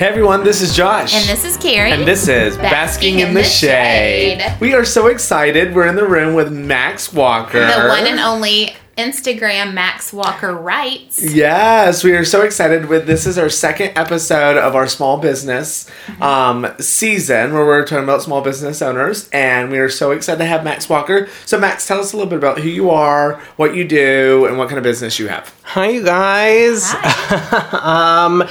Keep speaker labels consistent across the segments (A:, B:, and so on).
A: Hey everyone, this is Josh.
B: And this is Carrie.
A: And this is Basking, in, the, shade. We are so excited. We're in the room with Max Walker.
B: the one and only Instagram Max Walker writes.
A: Yes, we are so excited with this is our second episode of our small business um, season where we're talking about small business owners and we are so excited to have Max Walker. So Max, tell us a little bit about who you are, what you do, and what kind of business you have.
C: Hi, you guys. um,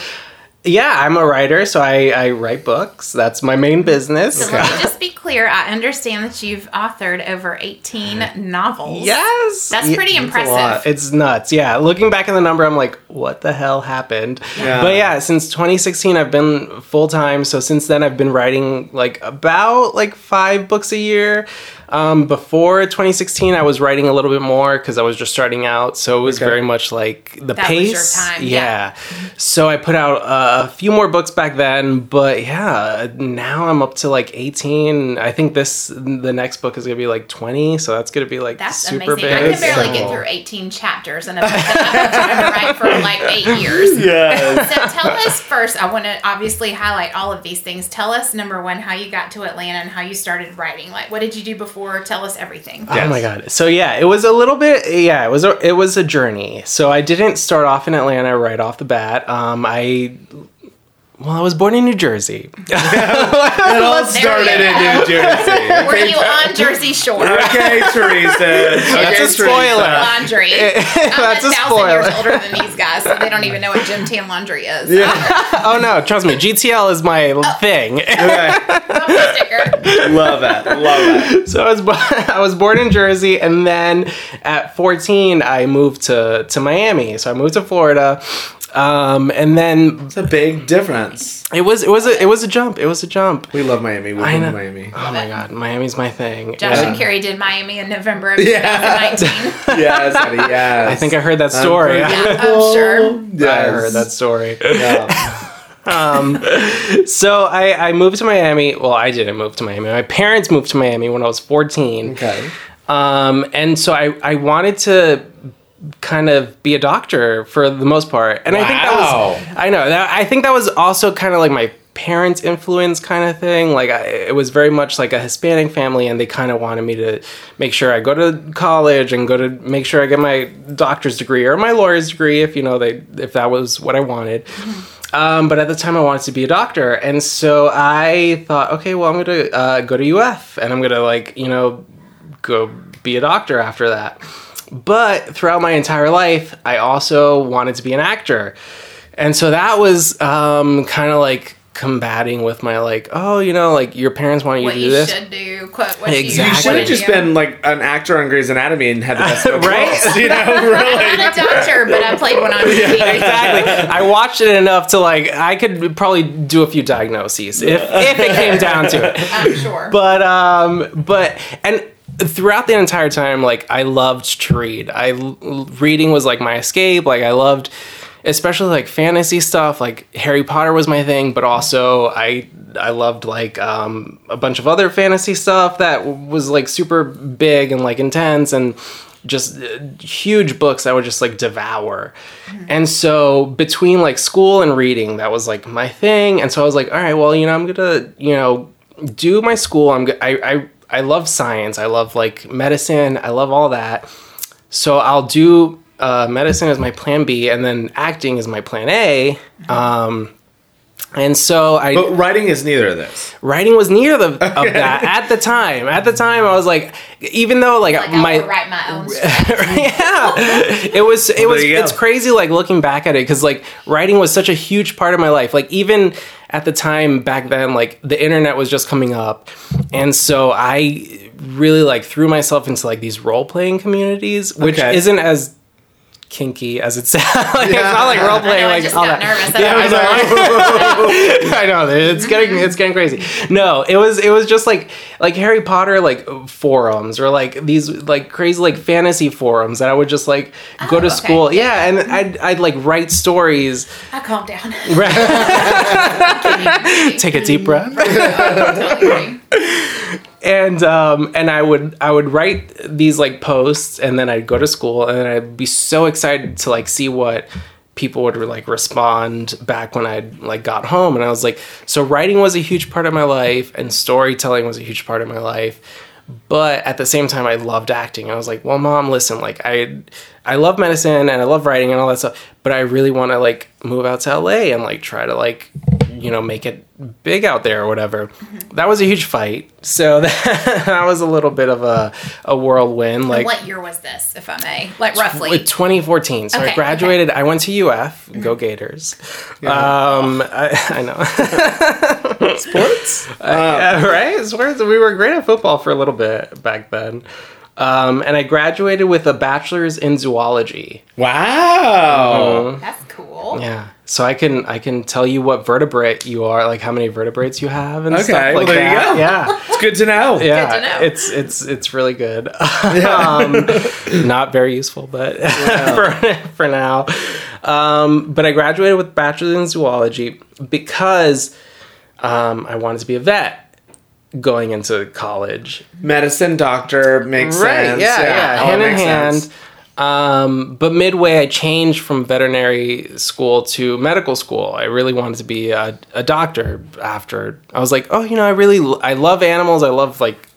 C: yeah, I'm a writer, so I, I write books. That's my main business.
B: So let me just be clear. I understand that you've authored over 18 novels.
C: Yes.
B: That's
C: Yeah,
B: pretty
A: a lot.
B: impressive.
C: It's nuts. Yeah. Looking back at the number, I'm like, what the hell happened?
A: Yeah.
C: But yeah, since 2016, I've been full time. So since then, I've been writing like about like five books a year. Um, before 2016, I was writing a little bit more because I was just starting out. So it was
A: Okay.
C: very much like the
B: That was your
C: pace.
B: time,
C: Yeah.
B: yeah.
C: So I put out uh, a few more books back then, but yeah, now I'm up to like 18. I think this the next book is gonna be like 20. So that's gonna be like
B: That's
C: super
B: amazing.
C: big.
B: I can barely
A: So
B: get through 18 chapters in a book that I've been trying to write for like eight years.
A: Yes.
B: So tell us first, I want to obviously highlight all of these things. Tell us, number one, how you got to Atlanta and how you started writing. Like, what did you do before? Tell us everything.
C: Oh my god. So yeah, it was a little bit yeah, it was a, it was a journey. So I didn't start off in Atlanta right off the bat. Um I well, I was born in New Jersey.
A: It all started in New Jersey.
B: Were you on Jersey Shore?
A: Okay, Teresa.
C: That's
A: okay,
C: a spoiler.
B: Laundry. I'm
C: That's
B: a
C: a
B: thousand years older than these guys, so they don't even know what Gym Tan Laundry is. Yeah.
C: oh no, trust me, GTL is my oh. thing.
A: Okay. Love that. Love that.
C: so I was bo- I was born in Jersey and then at 14 I moved to to Miami. So I moved to Florida. Um, and then
A: It's a big difference.
C: it was it was a it was a jump. It was a jump.
A: We love Miami. We love. Miami.
C: Oh my god, Miami's my thing.
B: Josh
C: Yeah.
B: and Carrie did Miami in November of
A: Yeah.
B: 2019.
A: Yes, honey, yes.
C: I think I heard that story.
B: I'm sure.
A: Yes.
C: I heard that story.
A: Yeah.
C: So I, I moved to Miami. Well, I didn't move to Miami. My parents moved to Miami when I was 14.
A: Okay.
C: Um, and so I, I wanted to kind of be a doctor for the most part. And I think that was, I know, that, I think that was also kind of like my parents' influence kind of thing. Like I, it was very much like a Hispanic family and they kind of wanted me to make sure I go to college and go to make sure I get my doctor's degree or my lawyer's degree if, you know, they, if that was what I wanted. Um, but at the time, I wanted to be a doctor, and so I thought, okay, well, I'm gonna uh, go to UF, and I'm gonna like, you know, go be a doctor after that. But throughout my entire life, I also wanted to be an actor, and so that was um, kind of like combating with my like, oh, you know, like your parents want you
B: What
C: to do
B: you
C: this.
B: should do. Quote what
C: Exactly.
A: You
B: you
A: should have just been like an actor on Grey's Anatomy and had the best of
C: Right?
A: roles, You know, really.
B: I'm not a doctor, but I played one on TV.
C: exactly. I watched it enough to like I could probably do a few diagnoses if if it came down to it.
B: I'm sure.
C: But um but and throughout the entire time like I loved to read. I reading was like my escape. Like I loved especially like fantasy stuff like harry potter was my thing but also i i loved like um a bunch of other fantasy stuff that was like super big and like intense and just uh, huge books I would just like devour. And so between like school and reading, that was like my thing. And so I was like, all right, well, you know, I'm gonna, you know, do my school. I'm I I I love science. I love like medicine. I love all that. So I'll do uh, medicine as my plan B, and then acting is my plan A. Um, and so I
A: But writing is neither of this.
C: writing was near the, of that at the time. At the time, I was like, even though like,
B: like
C: my
B: I write my own
C: yeah, it was it was
A: there you go.
C: it's crazy like looking back at it because like writing was such a huge part of my life. Like even at the time back then, like the internet was just coming up, and so I really like threw myself into like these role playing communities, which
A: Okay.
C: isn't as kinky as it sounds. like, It's not like role
B: I
C: playing like
B: just
C: all that.
B: nervous.
C: Yeah,
B: I
C: I
B: was
C: know. I know. It's getting it's getting crazy. No, it was it was just like like Harry Potter like forums or like these like crazy like fantasy forums that I would just like go
B: Oh,
C: to
B: okay.
C: school. Yeah, and I'd I'd like write stories.
B: I calm down.
C: Take a deep breath. And um and I would I would write these like posts and then I'd go to school and I'd be so excited to like see what people would like respond back when I like got home, and I was like, so writing was a huge part of my life, and storytelling was a huge part of my life. But at the same time, I loved acting. I was like, well, mom, listen, like I, I love medicine and I love writing and all that stuff, but I really want to like move out to LA and like try to like, you know, make it big out there or whatever.
B: Mm-hmm.
C: That was a huge fight. So that, that was a little bit of a, a whirlwind. Like
B: what year was this, if I may? Like roughly.
C: with 2014. So
B: Okay,
C: I graduated. I went to UF. Go Gators. Um, I, I know.
A: Sports?
C: Yeah, right? Sports- We were great at football for a little bit back then. Um, and I graduated with a bachelor's in zoology.
A: Wow.
B: That's cool.
C: Yeah. So I can I can tell you what vertebrate you are, like how many vertebrates you have and
A: Okay,
C: stuff
A: well,
C: like
A: there you
C: that.
A: go.
C: Yeah.
A: It's good to know.
C: Yeah,
B: to know.
C: it's it's it's really good. um, not very useful, but for for now. Um, but I graduated with bachelor's in zoology because um, I wanted to be a vet going into college.
A: Medicine, doctor, makes sense.
C: Yeah, yeah,
A: all
C: hand in hand.
A: sense.
C: Um, but midway, I changed from veterinary school to medical school. I really wanted to be a, a doctor. After I was like, oh, you know, I really I love animals. I love like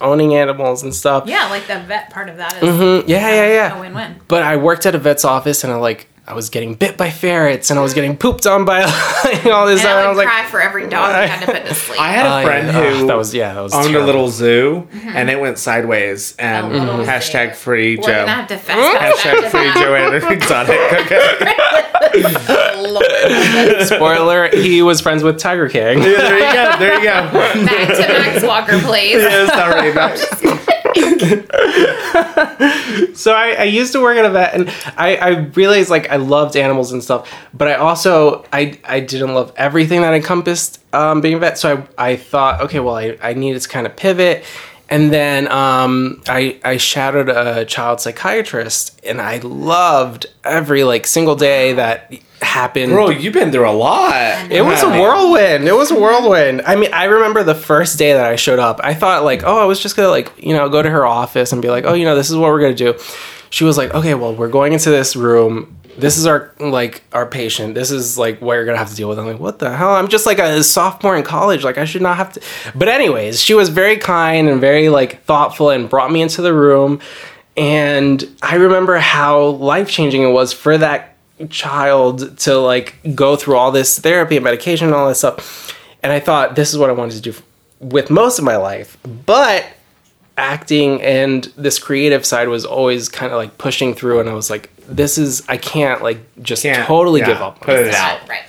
C: owning animals and stuff.
B: Yeah, like the vet part of that is
C: mm-hmm. yeah, yeah, yeah.
B: a win-win.
C: But I worked at a vet's office, and I like I was getting bit by ferrets, and I was getting pooped on by like, all this.
B: And
C: stuff,
B: I
C: and
B: would
C: was like,
B: cry for every dog you had to put to sleep.
A: I had a friend
C: yeah.
A: who
C: Ugh, that was yeah, that was
A: owned
C: terrible.
A: a little zoo mm-hmm. and it went sideways and
B: A little
A: hashtag
B: zoo.
A: free
B: We're
A: Joe.
B: gonna have to fast
A: Hashtag
B: to
A: free
B: that.
A: Joanna Exotic. Okay.
C: Spoiler: He was friends with Tiger King.
A: Yeah, there you go. There you go.
B: Back to Max Walker, please.
A: Yeah, sorry. no.
C: so I, I used to work at a vet and I, I realized like I loved animals and stuff, but I also I I didn't love everything that encompassed um, being a vet. So I, I thought, okay, well I, I needed to kind of pivot. And then um, I I shadowed a child psychiatrist and I loved every like single day that happened.
A: Bro, you've been through a lot.
C: It was a whirlwind. It was a whirlwind. I mean, I remember the first day that I showed up. I thought like, oh, I was just gonna like, you know, go to her office and be like, oh, you know, this is what we're gonna do. She was like, okay, well, we're going into this room. This is our like our patient. This is like what you're gonna have to deal with. I'm like, what the hell? I'm just like a sophomore in college. Like I should not have to. But anyways, she was very kind and very like thoughtful and brought me into the room. And I remember how life changing it was for that child to like go through all this therapy and medication and all this stuff. And I thought this is what I wanted to do with most of my life. But acting and this creative side was always kind of like pushing through and I was like this is I can't like just
A: Can't,
C: totally
A: yeah,
C: give up.
A: put it out.
B: Right.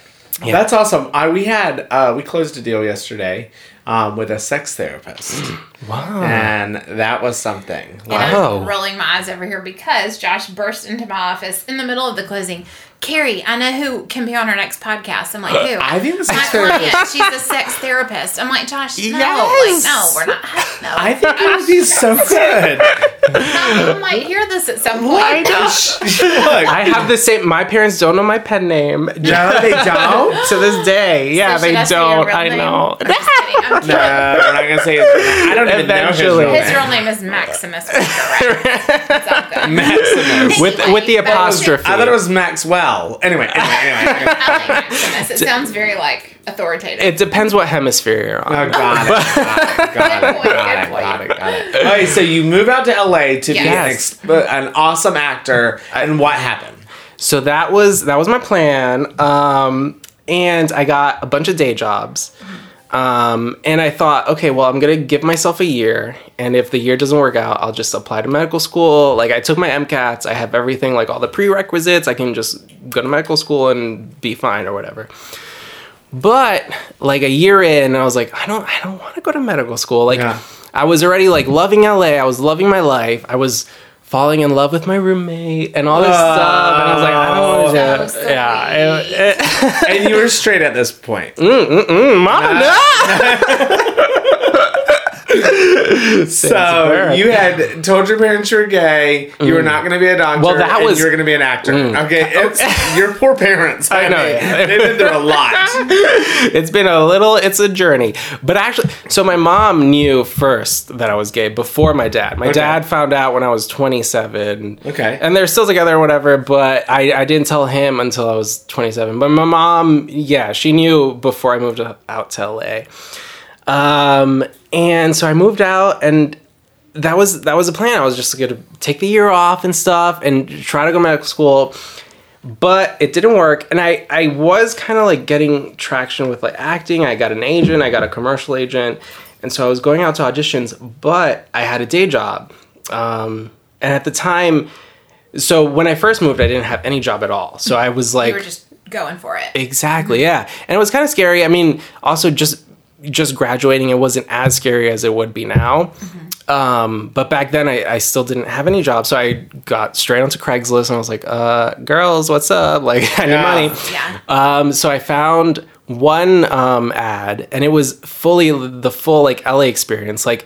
C: Yeah.
A: That's awesome. I, we had uh, we closed a deal yesterday um, with a sex therapist,
C: Wow.
A: and that was something.
B: And
C: Wow.
B: I'm rolling my eyes over here because Josh burst into my office in the middle of the closing. Carrie, I know who can be on our next podcast. I'm like, uh, who?
A: I think the
B: my
A: sex
B: client.
A: therapist.
B: She's a sex therapist. I'm like, Josh, no,
C: Yes.
B: like, no, we're not. No,
A: I think it would be so good.
B: I might hear this at some point.
C: I.
A: Look,
C: I have the same my parents don't know my pen name.
A: no, they don't.
C: to this day. Yeah,
B: So
C: they
B: I say your
C: don't. I know.
B: I'm just. I'm
A: No,
B: kidding.
A: we're not gonna say. His, I don't even
C: Eventually.
A: know his
B: His
A: real
B: real
A: name.
B: name is Maximus Walker, right? It's all good.
A: Maximus.
C: With with the apostrophe.
A: I thought it was Maxwell. Anyway, anyway, anyway.
B: I like Maximus. It sounds very like authoritative.
C: It depends what hemisphere you're on.
A: Oh, got it. Got it. Got it.
B: Good point,
A: Got it. Got it. Got it. Okay, so you move out to LA to be an, ex- an awesome actor, and what happened?
C: So that was that was my plan. Um, and I got a bunch of day jobs. Um, and I thought, okay, well, I'm gonna give myself a year, and if the year doesn't work out, I'll just apply to medical school. Like I took my MCATs, I have everything, like all the prerequisites. I can just go to medical school and be fine or whatever. But like a year in, I was like, I don't, I don't want to go to medical school. Like
A: Yeah.
C: I was already like loving LA. I was loving my life. I was falling in love with my roommate and all this stuff. And I was like, I don't want to.
B: so
C: yeah. it- it-
A: And you were straight at this point.
C: mm, mm, mm, mama, no.
A: So you had told your parents you were gay. You were not going to be a doctor.
C: Mm. Well, that was- Mm.
A: you were going to be an actor. Okay, it's your poor parents.
C: I know.
A: honey. They've been through a lot.
C: it's been a little it's a journey but actually so my mom knew first that i was gay before my dad my
A: Okay.
C: dad found out when i was 27
A: Okay.
C: and they're still together or whatever but I, I didn't tell him until i was 27 but my mom yeah she knew before i moved out to la um, and so i moved out and that was that was the plan i was just gonna take the year off and stuff and try to go to medical school but it didn't work and i i was kind of like getting traction with like acting i got an agent i got a commercial agent and so i was going out to auditions but i had a day job um, and at the time so when i first moved i didn't have any job at all so i was like
B: you were just going for it.
C: Exactly, yeah. And it was kind of scary. I mean, also just just graduating, it wasn't as scary as it would be now. Um, but back then, I, I still didn't have any job, so I got straight onto Craigslist and I was like, uh, "Girls, what's up? Like, I need
A: Yeah.
C: money."
B: Yeah.
C: Um, so I found one um, ad, and it was fully the full like LA experience. Like,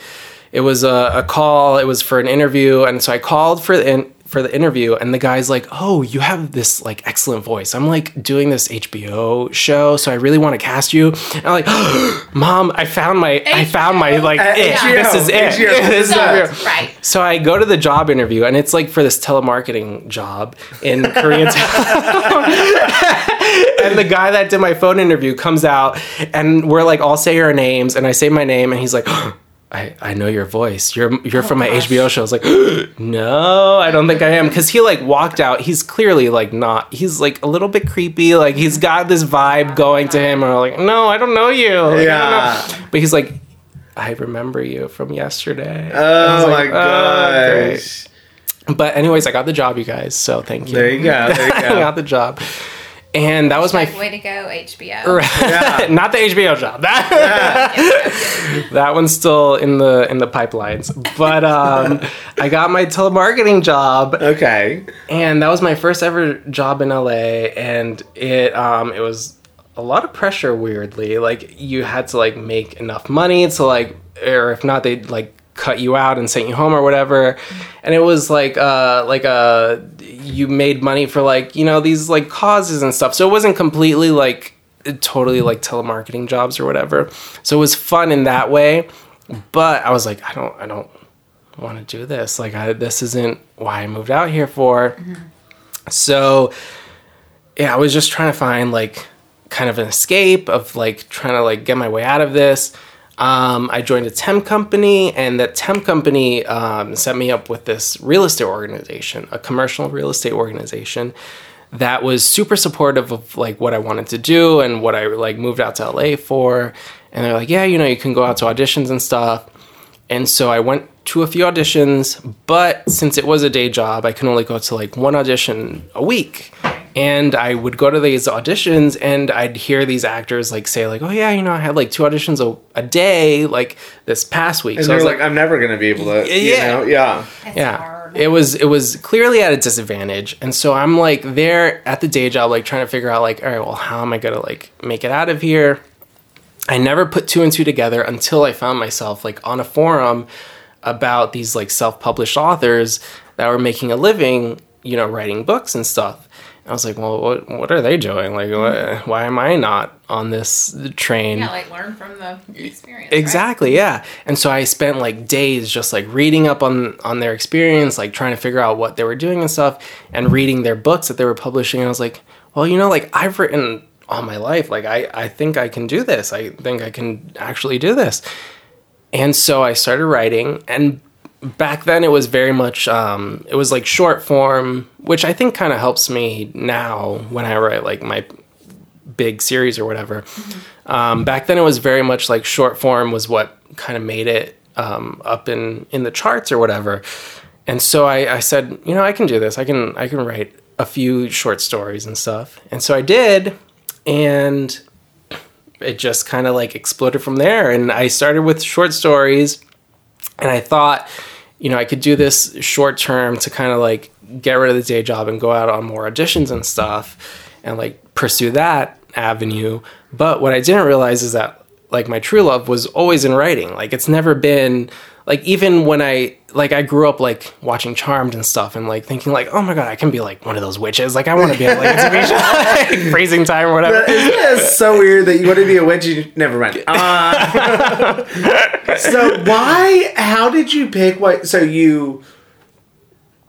C: it was a, a call. It was for an interview, and so I called for the in, for the interview, and the guy's like, "Oh, you have this like excellent voice. I'm like doing this HBO show, so I really want to cast you." And I'm like, "Mom, I found my I found my like
A: Uh,
C: it.
A: HBO,
C: This is it.
A: HBO,
C: this is
A: yeah.
C: it."
B: Right.
C: So I go to the job interview, and it's like for this telemarketing job in Koreatown. and the guy that did my phone interview comes out, and we're like all say our names, and I say my name, and he's like. I, I know your voice. You're you're oh, from my
B: gosh.
C: HBO show. I was like, no, I don't think I am, because he like walked out. He's clearly like not. He's like a little bit creepy. Like he's got this vibe going to him. And I'm like, no, I don't know you. Like,
A: Yeah.
C: know. But he's like, I remember you from yesterday.
A: Oh
C: like,
A: my
C: "Oh, great." But anyways, I got the job, you guys. So thank you.
A: There you go. There you
C: I
A: go.
C: got the job, and that was my
B: Like, way to go, HBO.
A: Yeah.
C: not the HBO job. That that one's still in the in the pipelines. But um, I got my telemarketing job,
A: Okay.
C: and that was my first ever job in LA, and it um it was a lot of pressure. Weirdly, like you had to like make enough money to like, or if not, they'd like cut you out and sent you home or whatever. And it was like uh like uh you made money for like you know these like causes and stuff. So it wasn't completely like totally like telemarketing jobs or whatever. So it was fun in that way. But I was like, I don't I don't want to do this. Like, I, this isn't why I moved out here for. So, yeah, I was just trying to find like kind of an escape of like trying to like get my way out of this. Um, I joined a temp company, and that temp company um, set me up with this real estate organization, a commercial real estate organization that was super supportive of like what I wanted to do and what I like moved out to LA for. And they're like, yeah, you know, you can go out to auditions and stuff. And so I went to a few auditions, but since it was a day job, I can only go to like one audition a week. And I would go to these auditions and I'd hear these actors like say like, "Oh yeah, you know, I had like two auditions a, a day like this past week."
A: And
C: so I was
A: like, I'm never gonna be able to. You
C: Yeah.
A: know? Yeah.
B: It's
C: yeah
B: hard.
C: it was it was clearly at a disadvantage and so i'm like there at the day job like trying to figure out like all right well how am i gonna like make it out of here i never put two and two together until i found myself like on a forum about these like self-published authors that were making a living you know writing books and stuff I was like, well, what what are they doing? Like, what, mm-hmm. why am I not on this train?
B: yeah, like learn from the experience. right?
C: Exactly, yeah. And so I spent like days just like reading up on on their experience, like trying to figure out what they were doing and stuff, and reading their books that they were publishing. And I was like, well, you know, like I've written all my life. Like I I think I can do this. I think I can actually do this. And so I started writing and back then it was very much um, it was like short form which i think kind of helps me now when i write like my big series or whatever. Um, back then it was very much like short form was what kind of made it um, up in in the charts or whatever. And so I, I said you know i can do this. I can i can write a few short stories and stuff. And so i did and it just kind of like exploded from there. And i started with short stories and I thought, you know, I could do this short term to kind of like get rid of the day job and go out on more auditions and stuff and like pursue that avenue. But what I didn't realize is that like my true love was always in writing. Like it's never been like even when I like I grew up like watching Charmed and stuff and like thinking like, oh my god, I can be like one of those witches. Like I want to be like a TV show, like, freezing time or whatever.
A: It's so weird that you want to be a witch. You never mind. Uh, so why? How did you pick what? So you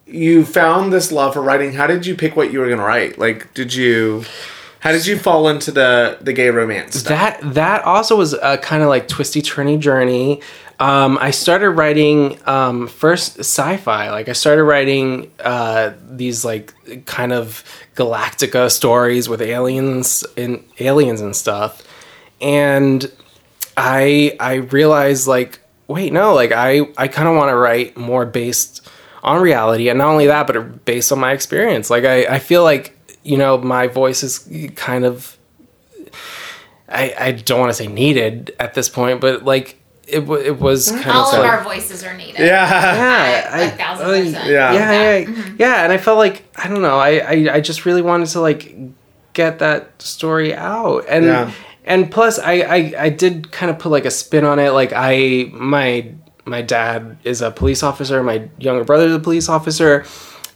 A: you found this love for writing. How did you pick what you were going to write? Like, did you? How did you fall into the the gay romance stuff?
C: That that also was a kind of like twisty turny journey. Um, I started writing um, first sci-fi. Like I started writing uh, these like kind of Galactica stories with aliens and aliens and stuff, and I I realized like wait no like I I kind of want to write more based on reality and not only that but based on my experience. Like I I feel like you know my voice is kind of I, I don't want to say needed at this point, but like it, w- it was mm-hmm. kind
B: All
C: of
B: of
C: like,
B: our voices are needed.
A: yeah.
C: yeah,
B: I- a thousand
C: I-
B: percent.
A: Yeah.
C: yeah, yeah, mm-hmm. yeah, and I felt like I don't know, I, I, I just really wanted to like get that story out, and
A: Yeah.
C: and plus I, I, I did kind of put like a spin on it, like I my my dad is a police officer, my younger brother is a police officer.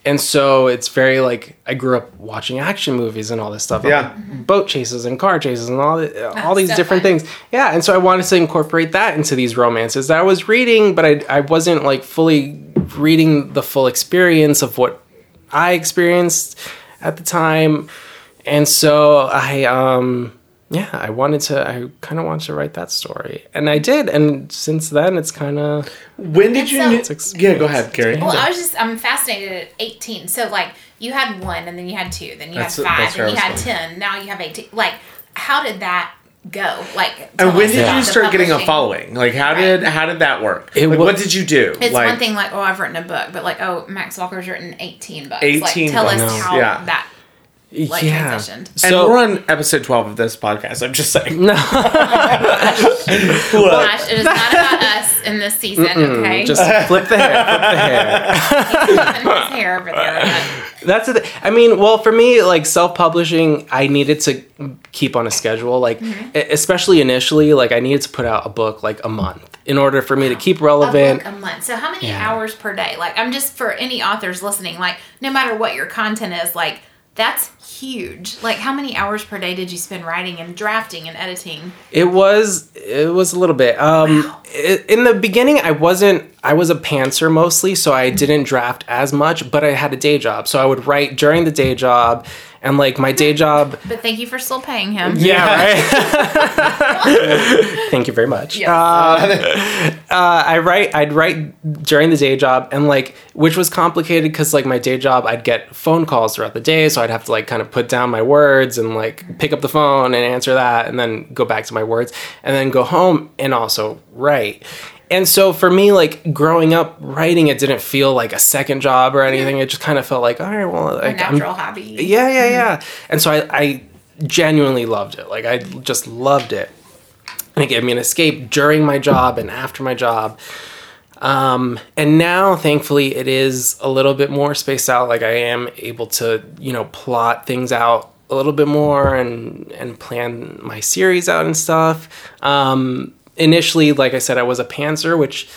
C: And so it's very like I grew up watching action movies and all this stuff,
A: Yeah.
C: boat chases and car chases and all the, all these different things. Yeah, and so I wanted to incorporate that into these romances that I was reading, but I, I wasn't like fully reading the full experience of what I experienced at the time. And so I um yeah, I wanted to I kind of wanted to write that story. And I did. And since then it's kind of
A: When did you?
B: so-
A: kn- yeah, go ahead, Gary.
B: Well, I was just I'm fascinated at 18. So like you had one, and then you had two, then you
A: That's-
B: had five,
A: that's
B: and you had
A: was
B: ten. Now you have 18. Like, how did that go? Like,
A: and when did
B: about
A: you
B: the
A: start getting a following? Like, how did how did that work?
C: It
A: like,
C: wa-
A: what did you do?
B: It's
A: like,
B: one thing like, oh, I've written a book, but like, oh, Max Walker's written 18 books.
A: 18
B: like, tell
A: books.
B: us how
A: Yeah.
B: that like
C: yeah.
B: transitioned.
A: And
C: So
A: we're on episode twelve of this podcast. I'm just saying.
C: no,
B: Gosh, it is not about us in this season, okay?
C: just flip the hair, flip the hair.
B: his hair over there. but-
C: That's the thing. I mean, well, for me, like self-publishing, I needed to keep on a schedule. Like,
B: Mm-hmm.
C: especially initially, like I needed to put out a book like a month in order for me to keep
B: A
C: relevant.
B: book a month. So how many
C: Yeah.
B: hours per day? Like I'm just for any authors listening, like no matter what your content is, like that's huge. Like how many hours per day did you spend writing and drafting and editing?
C: It was it was a little bit. Um, i- in the beginning, I wasn't. I was a pantser mostly, so I didn't draft as much. But I had a day job, so I would write during the day job, and like my day job.
B: But thank you for still paying him.
C: Yeah, right. Thank you very much.
B: Yes.
C: Uh, uh, I write. I'd write during the day job, and like, which was complicated because like my day job, I'd get phone calls throughout the day, so I'd have to like kind of put down my words and like pick up the phone and answer that, and then go back to my words, and then go home and also write. And so for me, like growing up writing, it didn't feel like a second job or anything. It just kind of felt like, all right, well,
B: A
C: like, I'm
B: natural hobby.
C: yeah, yeah, yeah. And so I, I genuinely loved it. Like I just loved it. And it gave me an escape during my job and after my job. Um, and now, thankfully, it is a little bit more spaced out. Like I am able to, you know, plot things out a little bit more and and plan my series out and stuff. Um, initially, like I said, I was a pantser, which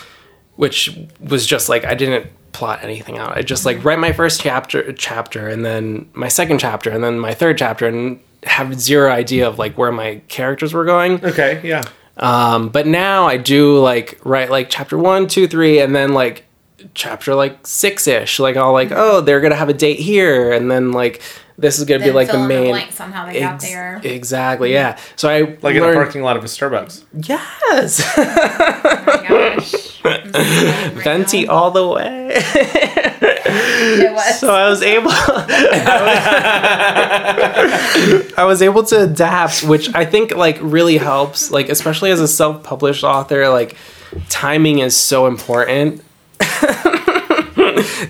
C: which was just like I didn't plot anything out. I just like write my first chapter chapter and then my second chapter and then my third chapter and have zero idea of like where my characters were going.
A: Okay, yeah.
C: Um, but now I do like write like chapter one, two, three, and then like chapter like six ish. Like I'll like, oh, they're gonna have a date here, and then like this is gonna be like the main.
B: blanks on how they got there.
C: Exactly, yeah. So I
A: Like in a
C: learned,
A: parking lot of a Starbucks.
C: Yes,
B: Oh my gosh. I'm just sweating right
C: venti
B: now.
C: all the way.
B: It was.
C: so I was able I was able to adapt which I think like really helps like especially as a self-published author like timing is so important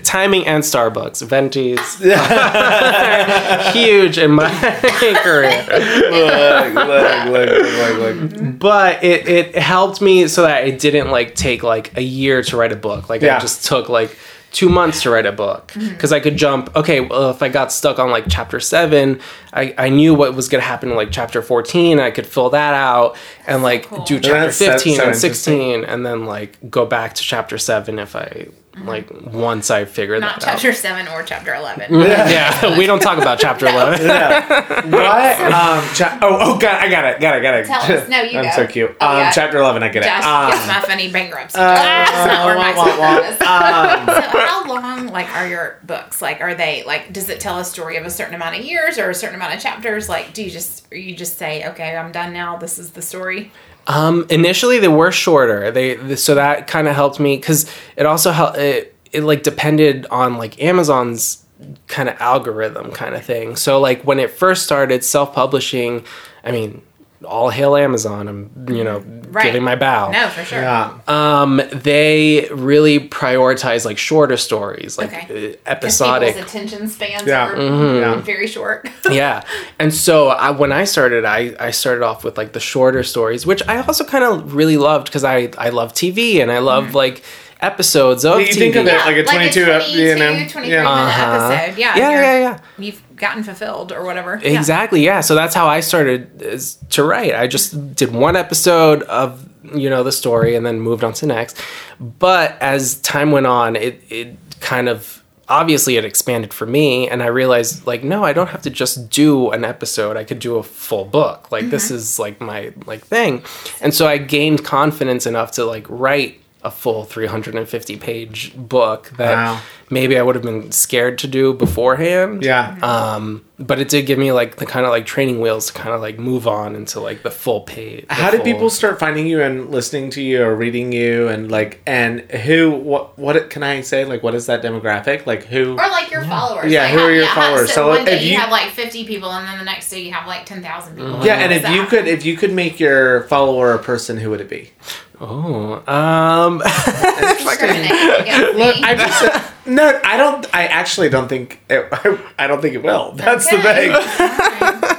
C: timing and Starbucks ventis huge in my career
A: look, look, look, look, look.
C: but it, it helped me so that it didn't like take like a year to write a book like
A: Yeah.
C: it just took like two months to write a book mm-hmm. because I could jump. Okay, well, if I got stuck on like chapter seven, I, I knew what was gonna happen in like chapter fourteen. I could fill that out and like
B: cool.
C: do chapter
A: That's- that's
C: fifteen
A: so
C: and sixteen, and then like go back to chapter seven if I like once I figured
B: Not
C: that out.
B: Chapter seven or chapter eleven.
C: Yeah, we don't talk about chapter eleven.
A: Yeah. what? Um, cha- oh, oh, got, I got it, got it, got it.
B: Tell us. No, you
A: I'm
B: go.
A: so cute.
B: Oh,
A: um,
B: yeah.
A: chapter eleven, I get
B: Josh
A: it. Um,
B: gets my funny bankruptcy. joke. That's not where my
A: wah, wah, wah.
B: is. so how long like are your books? Like are they like does it tell a story of a certain amount of years or a certain amount of chapters? Like do you just you just say, Okay, I'm done now, this is the story?
C: Um, initially they were shorter. They th- so that kind of helped me because it also helped. It, it like depended on like Amazon's kind of algorithm kind of thing. So like when it first started self publishing, I mean, all hail Amazon. I'm you know
B: Right.
C: giving my bow.
B: No, for sure.
A: Yeah.
C: Um, they really prioritize like shorter stories, like
B: Okay.
C: uh,
B: 'Cause
C: episodic.
B: People's attention spans
A: Yeah.
B: are
C: Mm-hmm.
A: Yeah.
B: very short.
C: yeah and so I, when i started I, I started off with like the shorter stories which i also kind of really loved because I, I love tv and i love like episodes of
A: You
C: TV.
A: think of it like a 22 ep-
B: 22,
A: you know?
B: 23
A: Yeah.
B: minute
C: Uh-huh.
B: episode. Yeah.
C: yeah yeah yeah
B: You've gotten fulfilled or whatever.
C: Exactly yeah. so that's how i started is to write. I just did one episode of you know the story and then moved on to next. But as time went on it it kind of obviously it expanded for me and i realized like no i don't have to just do an episode. I could do a full book. Like this mm-hmm. is like my like thing. And so i gained confidence enough to like write a full 350 page book that
A: Wow.
C: maybe i would have been scared to do beforehand
A: Yeah.
C: um, but it did give me like the kind of like training wheels to kind of like move on into like the full page. the
A: How did
C: full-
A: people start finding you and listening to you or reading you and like and who what what can I say like what is that demographic like who
B: Or like your followers.
A: Yeah,
B: like
A: who
B: how-
A: are your
B: how-
A: followers?
B: So,
A: So
B: one day
A: if
B: you,
A: you-
B: have like 50 people, and then the next day you have like 10,000 people.
A: yeah and if
B: that
A: you could if you could make your follower a person who would it be
C: Oh, um,
B: discriminate against
A: Look,
B: me.
A: I just no I don't I actually don't think it, I, I don't think it will that's the
B: Okay.
A: thing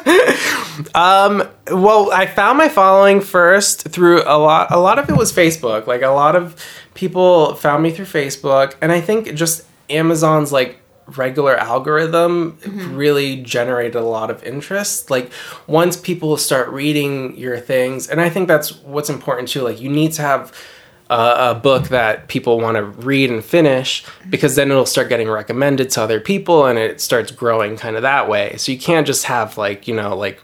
A: um,
C: well, I found my following first through a lot. A lot of it was Facebook. Like a lot of people found me through Facebook, and I think just Amazon's like regular algorithm mm-hmm. really generated a lot of interest. Like once people start reading your things, and I think that's what's important too. Like you need to have a, a book that people want to read and finish because then it'll start getting recommended to other people and it starts growing kind of that way. So you can't just have like, you know, like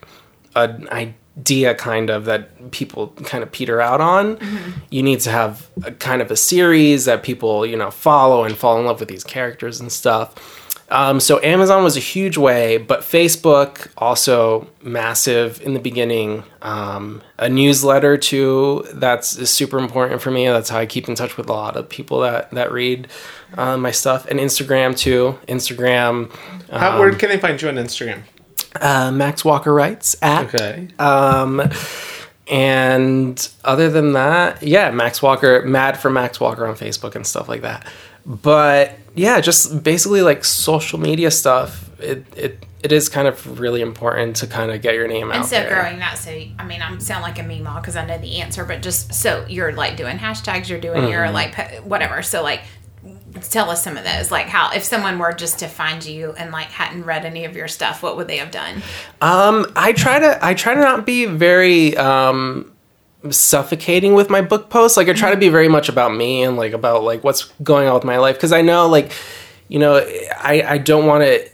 C: an idea kind of that people kind of peter out on. Mm-hmm. You need to have a kind of a series that people, you know, follow and fall in love with these characters and stuff. Um, so Amazon was a huge way, but Facebook also massive in the beginning. Um, a newsletter too. That's is super important for me. That's how I keep in touch with a lot of people that that read uh, my stuff, and Instagram too. Instagram,
A: how, where can they find you on Instagram
C: uh, Max Walker writes at.
A: okay
C: Um, and other than that, yeah, Max Walker, mad for Max Walker on Facebook and stuff like that. But yeah, just basically like social media stuff. It it it is kind of really important to kind of get your name
B: And
C: out And
B: so
C: there.
B: growing that, so I mean, I'm sound like a meme because I know the answer, but just so you're like doing hashtags, you're doing
C: Mm-hmm.
B: your like whatever. So like, tell us some of those. Like how if someone were just to find you and like hadn't read any of your stuff, what would they have done?
C: Um, I try to I try to not be very um suffocating with my book posts. Like I try to be very much about me and like about like what's going on with my life because I know like you know I I don't want to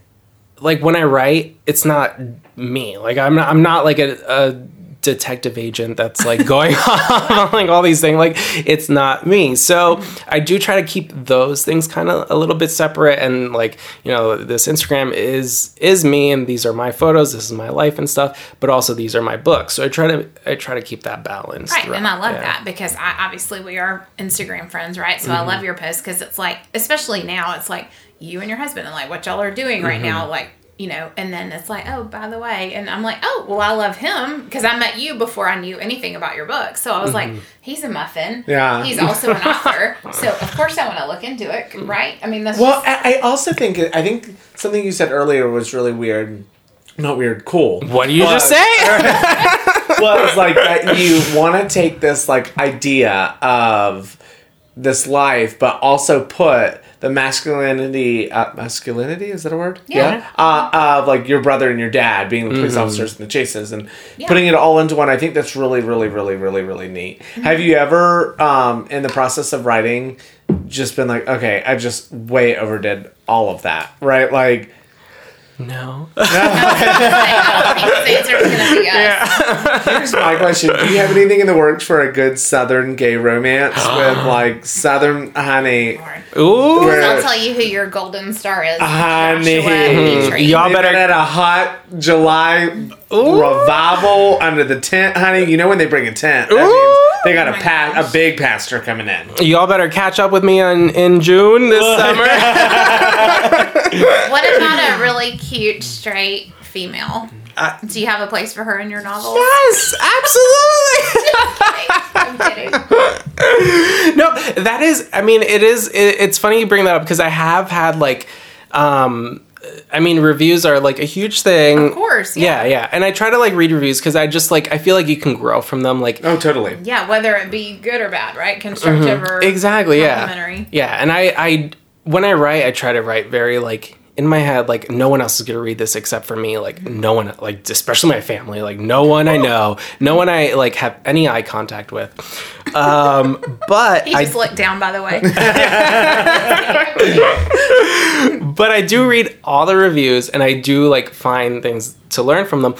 C: like when I write it's not me. Like I'm not I'm not like a, a detective agent that's like going on like all these things like it's not me so i do try to keep those things kind of a little bit separate and like you know this instagram is is me and these are my photos this is my life and stuff but also these are my books so i try to i try to keep that balance
B: Right,
C: throughout.
B: and I love
C: Yeah.
B: that because I obviously we are Instagram friends, right? So I
C: Mm-hmm.
B: love your posts because it's like, especially now, it's like you and your husband and like what y'all are doing right
C: Mm-hmm.
B: now, like you know, and then it's like, oh, by the way, and I'm like, oh, well, I love him because I met you before I knew anything about your book, so I was
C: Mm-hmm.
B: like, he's a muffin,
A: Yeah.
B: he's also an author, so of course I want to look into it, right? I mean, that's
A: Well,
B: just,
A: I, I also think I think something you said earlier was really weird. Not weird, cool.
C: what do you just say
A: well, it's like that you want to take this like idea of this life, but also put the masculinity uh, masculinity is that a word?
B: Yeah.
A: Uh, of like your brother and your dad being the police officers and the chases and
B: Yeah.
A: putting it all into one. I think that's really, really, really, really, really neat. Have you ever, um, in the process of writing, just been like, okay, I just way overdid all of that, right? Like,
C: No.
B: His answer is gonna be yes.
A: here's my question: Do you have anything in the works for a good Southern gay romance with like Southern honey?
C: Ooh.
A: Where-
B: I'll tell you who your golden star is.
A: Honey.
B: Joshua hmm.
C: Y'all better-
A: been at a hot July
C: Ooh.
A: revival under the tent, honey. You know when they bring a tent, that
C: Ooh.
A: means they got a
B: my
A: pa- a big pastor coming in.
C: Y'all better catch up with me on in June this summer.
B: What about a really cute straight female?
C: Uh,
B: Do you have a place for her in your novel?
C: yes, absolutely.
B: I'm kidding.
C: no, that is. I mean, it is. It, it's funny you bring that up because I have had like, um, I mean, reviews are like a huge thing.
B: Of course,
C: Yeah,
B: yeah.
C: yeah. And I try to like read reviews because I just like I feel like you can grow from them. Like
A: Oh, totally.
B: Yeah, whether it be good or bad, right? Constructive or
C: Mm-hmm. exactly. Yeah. Yeah. And I, I, when I write, I try to write very like in my head, like no one else is gonna read this except for me. Like no one, like especially my family. Like no one I know, no one I like have any eye contact with. Um, but
B: He
C: I
B: just looked down, by the way.
C: but I do read all the reviews and I do like find things to learn from them.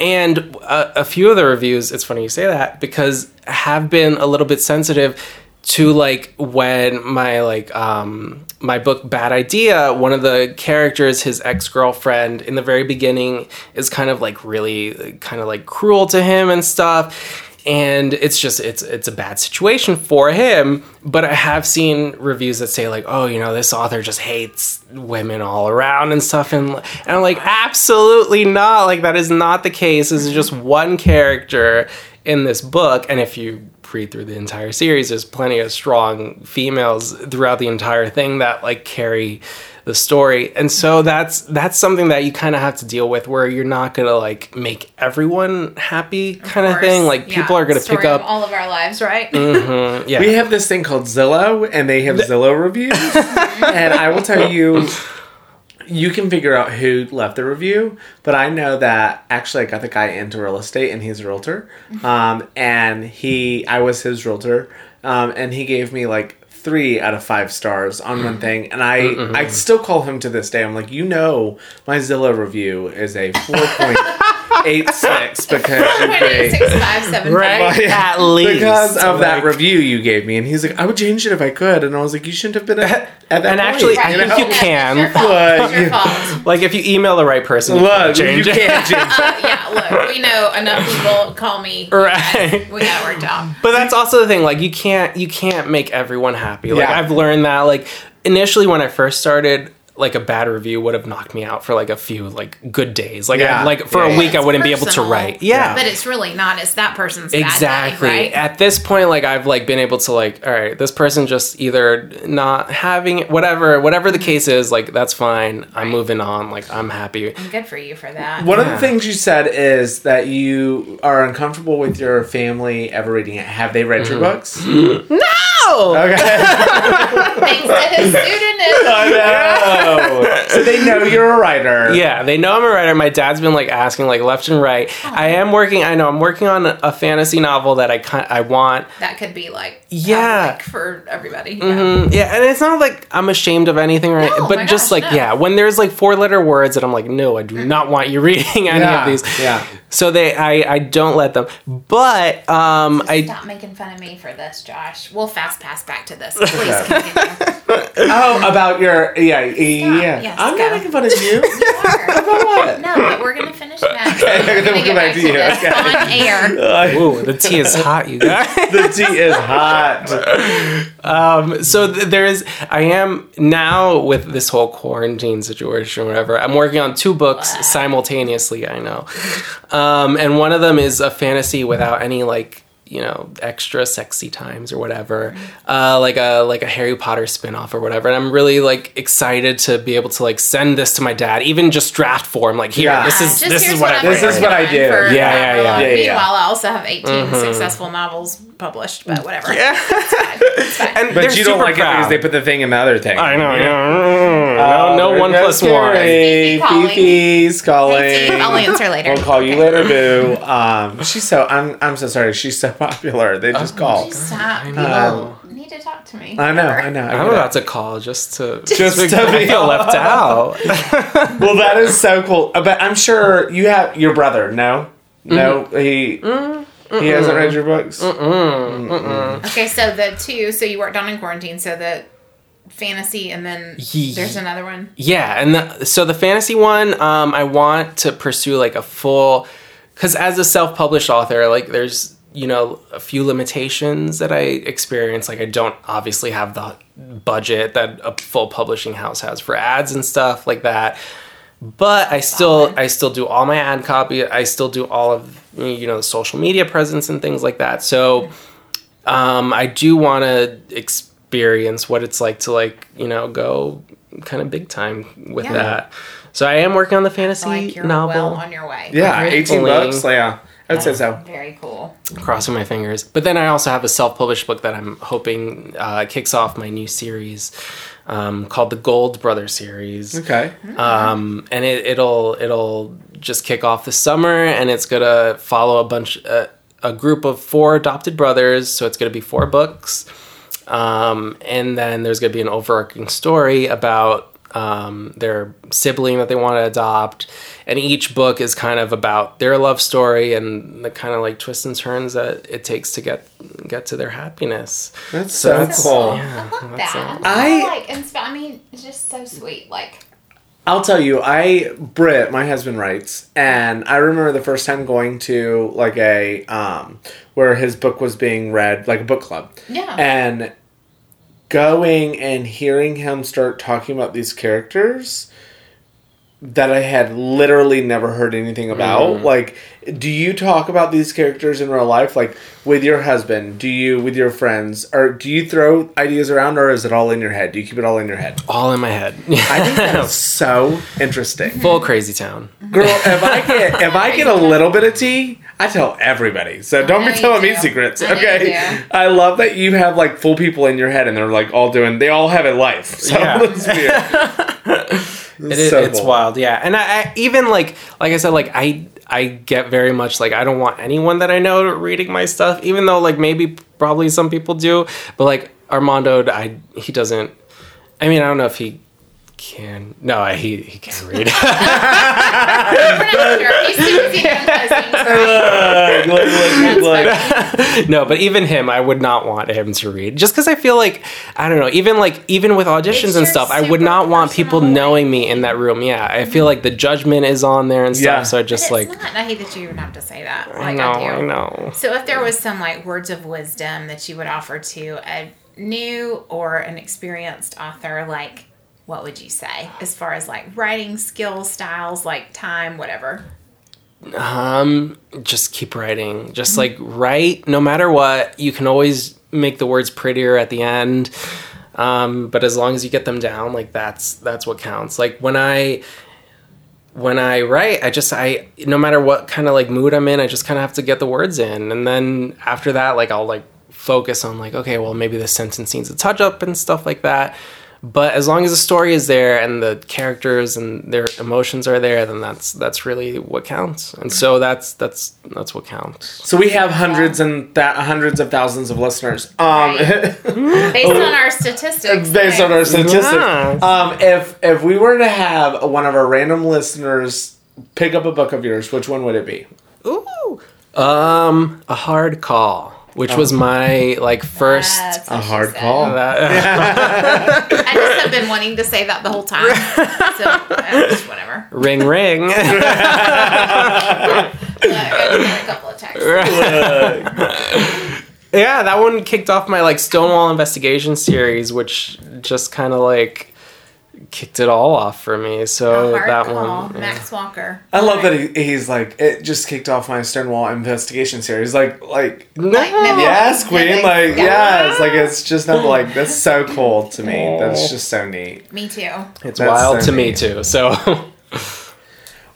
C: And a, a few of the reviews, it's funny you say that because have been a little bit sensitive to like when my like um my book Bad Idea, one of the characters, his ex-girlfriend in the very beginning is kind of like really kind of like cruel to him and stuff. And it's just it's it's a bad situation for him. But i have seen reviews that say like oh you know this author just hates women all around and stuff. And, and i'm like absolutely not. Like that is not the case. This is just one character in this book and if you read through the entire series there's plenty of strong females throughout the entire thing that like carry the story and so that's that's something that you kind of have to deal with where you're not gonna like make everyone happy kind of,
B: course.
C: thing like
B: Yeah,
C: people are gonna
B: story
C: pick up
B: all of our lives, right? Mm-hmm.
C: yeah
A: We have this thing called Zillow, and they have Zillow reviews. and I will tell you, you can figure out who left the review, but I know that actually I got the guy into real estate, and he's a realtor. Um, and he, I was his realtor, um, and he gave me like three out of five stars on one thing, and I, I still call him to this day. I'm like, you know, my Zillow review is a four point eight six because you gave.
B: Six, five, seven,
C: Right.
B: five.
C: At least.
A: because of that review you gave me, and he's like, "I would change it if I could," and I was like, "You shouldn't have been at, at that."
C: And
A: point,
C: actually, I
A: you
C: think
A: know?
C: you can.
B: It's your fault.
A: Look,
B: It's your
A: you-
B: fault.
C: like if you email the right person you can
A: Look,
C: change
A: you
C: it
A: can't change. it.
B: Uh, yeah, look, we know enough people call me.
C: right
B: We got it worked out.
C: but that's also the thing like you can't you can't make everyone happy like
A: Yeah.
C: i've learned that like initially when i first started like a bad review would have knocked me out for like a few like good days like
A: Yeah.
C: I, like for
A: Yeah.
C: a week i wouldn't be able to write yeah
B: But it's really not. It's that person's bad day,
C: exactly
B: right?
C: at this point like i've like been able to like all right this person just either not having whatever whatever the case is like that's fine i'm moving on like i'm happy I'm
B: Good for you for that.
A: One of the things you said is that you are uncomfortable with your family ever reading it. Have they read your mm-hmm. books?
C: no
A: Okay,
B: Thanks to his pseudonym.
A: I know. so they know you're a writer.
C: Yeah, they know I'm a writer. My dad's been like asking like left and right. I am working. I know I'm working on a fantasy novel that I kind I want.
B: That could be like
C: Yeah.
B: public for everybody. Yeah.
C: Mm, yeah, and it's not like I'm ashamed of anything, right?
B: No,
C: but
B: my
C: just
B: gosh,
C: like
B: no.
C: yeah, when there's like four letter words that I'm like, no, I do not want you reading any
A: Yeah,
C: of these.
A: yeah.
C: So they, I, I don't let them. But um, I
B: Stop making fun of me for this, Josh. We'll fast pass back to this. Please continue.
A: Oh, about your yeah yeah.
B: Yes,
A: I'm
B: go.
A: not making fun of you.
B: You are.
A: About what?
B: No, but we're gonna finish Max.
A: Okay,
B: We're
A: then
B: gonna
A: we'll
B: get
A: back
B: back
A: to
B: to
A: you. Okay.
B: on air.
C: Ooh, the tea is hot, you guys.
A: the tea is hot.
C: Um, so th- there is, I am now with this whole quarantine situation, or whatever. I'm working on two books simultaneously. I know, um, and one of them is a fantasy without any like you know extra sexy times or whatever uh, like a like a harry potter spin-off or whatever and i'm really like excited to be able to like send this to my dad even just draft form like here
A: Yeah.
C: this is
B: Just
C: this is what,
B: I'm
C: i
A: This is what I
B: on
A: do.
B: for
C: Yeah, yeah, yeah.
A: Yeah, yeah.
B: Meanwhile, I also have 18 successful novels published, but whatever.
C: yeah
B: It's fine. It's fine.
C: and
A: But
C: they're
A: you don't
C: super
A: like it because they put the thing in the other thing.
C: i know yeah.
A: Oh,
C: no no
A: there
C: one plus one
A: Carrie.
B: Fifi calling.
A: Fifi's calling.
B: I'll answer later.
A: We'll call you later, boo. Um, she's so I'm I'm so sorry. She's so popular. They just call.
B: Stop.
C: I
B: People need to talk to me.
A: I know. I know. I
C: I'm about to call just to
A: Just to
C: I
A: be
C: feel left out.
A: Well, that is so cool. Uh, But I'm sure you have your brother. No, no,
C: Mm-hmm.
A: he
C: Mm,
A: he hasn't read your books.
B: Okay, so the two, so you worked on in quarantine, so the fantasy, and then
C: Ye-
B: there's another one.
C: Yeah, and the, so the fantasy one, um, I want to pursue like a full, because as a self-published author, like there's you know a few limitations that I experience. Like I don't obviously have the budget that a full publishing house has for ads and stuff like that. But I still I still do all my ad copy. I still do all of you know the social media presence and things like that. So um, I do want to experience what it's like to like you know go kind of big time with
B: Yeah.
C: that. So I am working on the fantasy
B: like you're
C: novel.
B: well on your way.
A: Yeah, eighteen
C: Gratefully.
A: bucks. Yeah, I would say so.
B: Very cool.
C: crossing my fingers. But then I also have a self-published book that I'm hoping uh, kicks off my new series um, called the Gold Brother series.
A: Okay.
C: Um, and it, it'll it'll just kick off this summer, and it's gonna follow a bunch uh, a group of four adopted brothers. So it's gonna be four books, um, and then there's gonna be an overarching story about um, their sibling that they want to adopt, and each book is kind of about their love story and the kind of like twists and turns that it takes to get get to their happiness.
A: That's so
C: that's-
A: cool.
B: I love
C: that's
B: that.
C: it.
A: I-
B: I like, insp- I mean, it's just so sweet. Like,
A: I'll tell you, I Britt, my husband writes, and I remember the first time going to like a um where his book was being read, like a book club.
B: Yeah.
A: And going and hearing him start talking about these characters that I had literally never heard anything about. Mm-hmm. Like, do you talk about these characters in real life, like with your husband? Do you with your friends, or do you throw ideas around, or is it all in your head? Do you keep it all in your head?
C: All in my head.
A: I think that's so interesting.
C: Full crazy town.
A: Girl, if I get if I get a little bit of tea, I tell everybody. So don't
B: know
A: be
B: you
A: telling me secrets.
B: I
A: Okay.
B: do.
A: I love that you have like full people in your head and they're like all doing they all have a life. So
C: Yeah.
A: let's
C: It is,
A: so
C: it's
A: cool.
C: wild, yeah. And I, I even like like I said, like I I get very much like I don't want anyone that I know reading my stuff, even though like maybe probably some people do, but like Armando, I he doesn't. I mean, I don't know if he can. No, I, he he can read.
B: we're not sure. He's
C: no, but even him, I would not want him to read, just because I feel like I don't know. Even like even with auditions
B: It's
C: and stuff, I would not want people
B: personal
C: knowing me in that room. Yeah, I feel like the judgment is on there and stuff.
A: Yeah.
C: So I just
B: it's
C: like
B: not. I hate that you even have to say that.
C: I know,
B: I, do.
C: I know.
B: So if there was some like words of wisdom that you would offer to a new or an experienced author, like what would you say as far as like writing skills, styles, like time, whatever?
C: Um, just keep writing. Just like write, no matter what. You can always make the words prettier at the end. Um, but as long as you get them down, like that's that's what counts. Like when I when I write, I just I no matter what kind of like mood I'm in, I just kind of have to get the words in, and then after that, like I'll like focus on like okay, well maybe this sentence needs a touch up and stuff like that. But as long as the story is there and the characters and their emotions are there, then that's that's really what counts. And so that's that's that's what counts.
A: So we have hundreds and th- hundreds of thousands of listeners. Um
B: Based on our statistics.
A: based on our statistics.
C: Yes.
A: Um if if we were to have one of our random listeners pick up a book of yours, which one would it be?
C: Ooh. Um, a hard call, which was my like first.
B: That's
A: A hard
B: said.
A: call.
C: that-
B: I just have been wanting to say that the whole time. So uh, whatever.
C: ring ring.
B: Uh, a couple of texts.
C: yeah, that one kicked off my like Stonewall investigation series, which just kind of like kicked it all off for me. So
B: hard
C: that
B: call,
C: one. yeah.
B: Max Walker.
A: I love that he, he's like it just kicked off my Stonewall investigation series. Like like
C: No.
B: Like, no.
A: yes, Queen.
B: Yeah,
A: Like
B: yeah.
A: yeah, it's like it's just not like that's so cool to me. That's just so neat.
B: Me too.
C: It's
A: That's
C: wild
A: so
C: to me too. So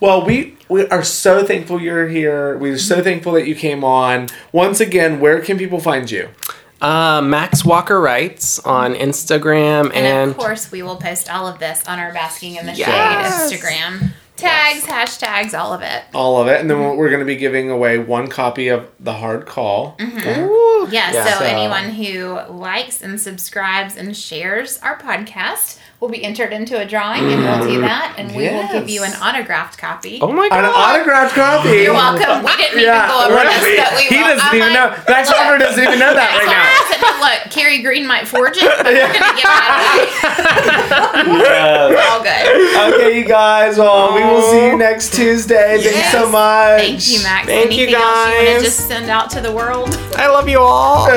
A: Well, we we are so thankful you're here. We're so thankful that you came on. Once again, where can people find you?
C: Uh, Max Walker writes on Instagram
B: And,
C: and,
B: of course, we will post all of this on our Basking in the
C: Yes.
B: Shade Instagram. Tags, hashtags, all of it.
A: All of it, and then we're going to be giving away one copy of the hard call.
C: Ooh.
B: Yeah,
C: Yeah.
B: so,
A: So-
B: anyone who likes and subscribes and shares our podcast will be entered into a drawing, and we'll do that, and we will give you an autographed copy.
C: Oh my
A: An autographed copy.
B: You're welcome. We didn't
A: Yeah,
B: even go over
A: right.
B: this, but we
A: he
B: will.
A: doesn't
B: I
A: even
B: might-
A: know. Max
B: Look,
A: Walker doesn't even know that right now.
B: That's what I said. Look, Carrie Green might forge it, but we're gonna give that away.
A: Yes.
B: All good.
A: Okay, you guys. Well, we will see you next Tuesday. Thanks so much.
B: Thank you, Max.
C: Thank you,
B: Anything else you want
C: guys.
B: to just send out to the world?
C: I love you all.
B: All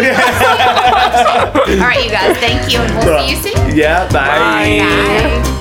B: right, you guys. Thank you, and we'll see you soon.
A: Yeah. Bye.
C: Bye.
B: Bye.